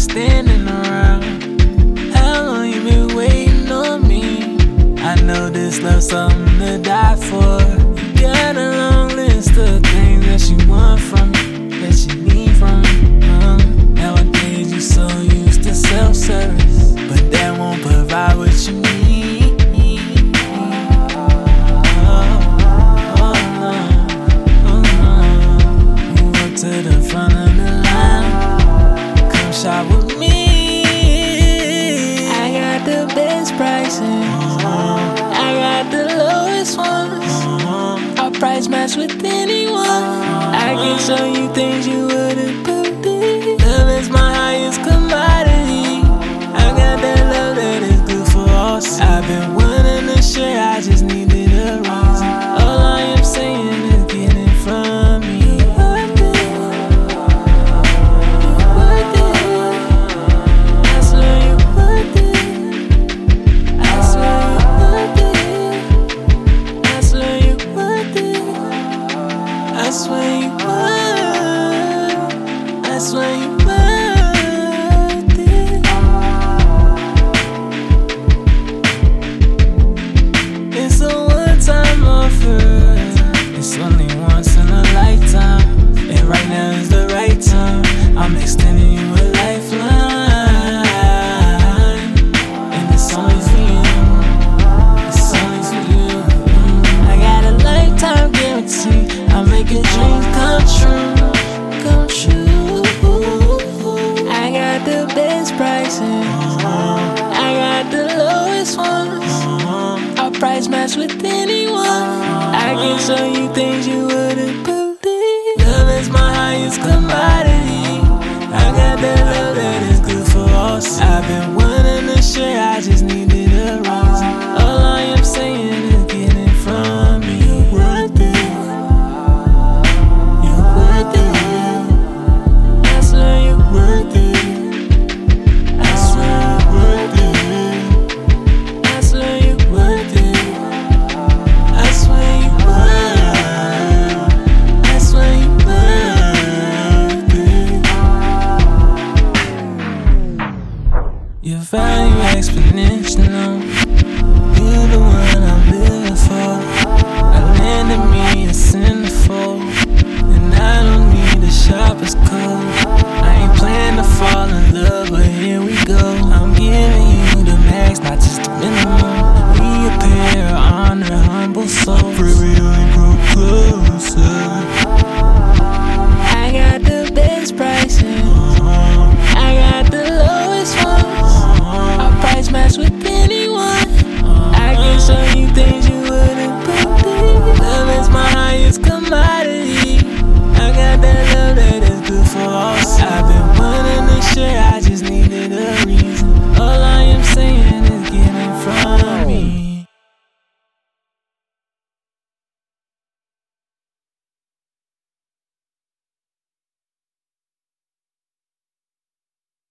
standing around. How long you been waiting on me? I know this love's something to die for. You got a long list of things that you want from me. prices. I got the lowest ones. Our price match with anyone. I can show you things you would. best way. price match with anyone. I can show you things you explanation.